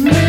me.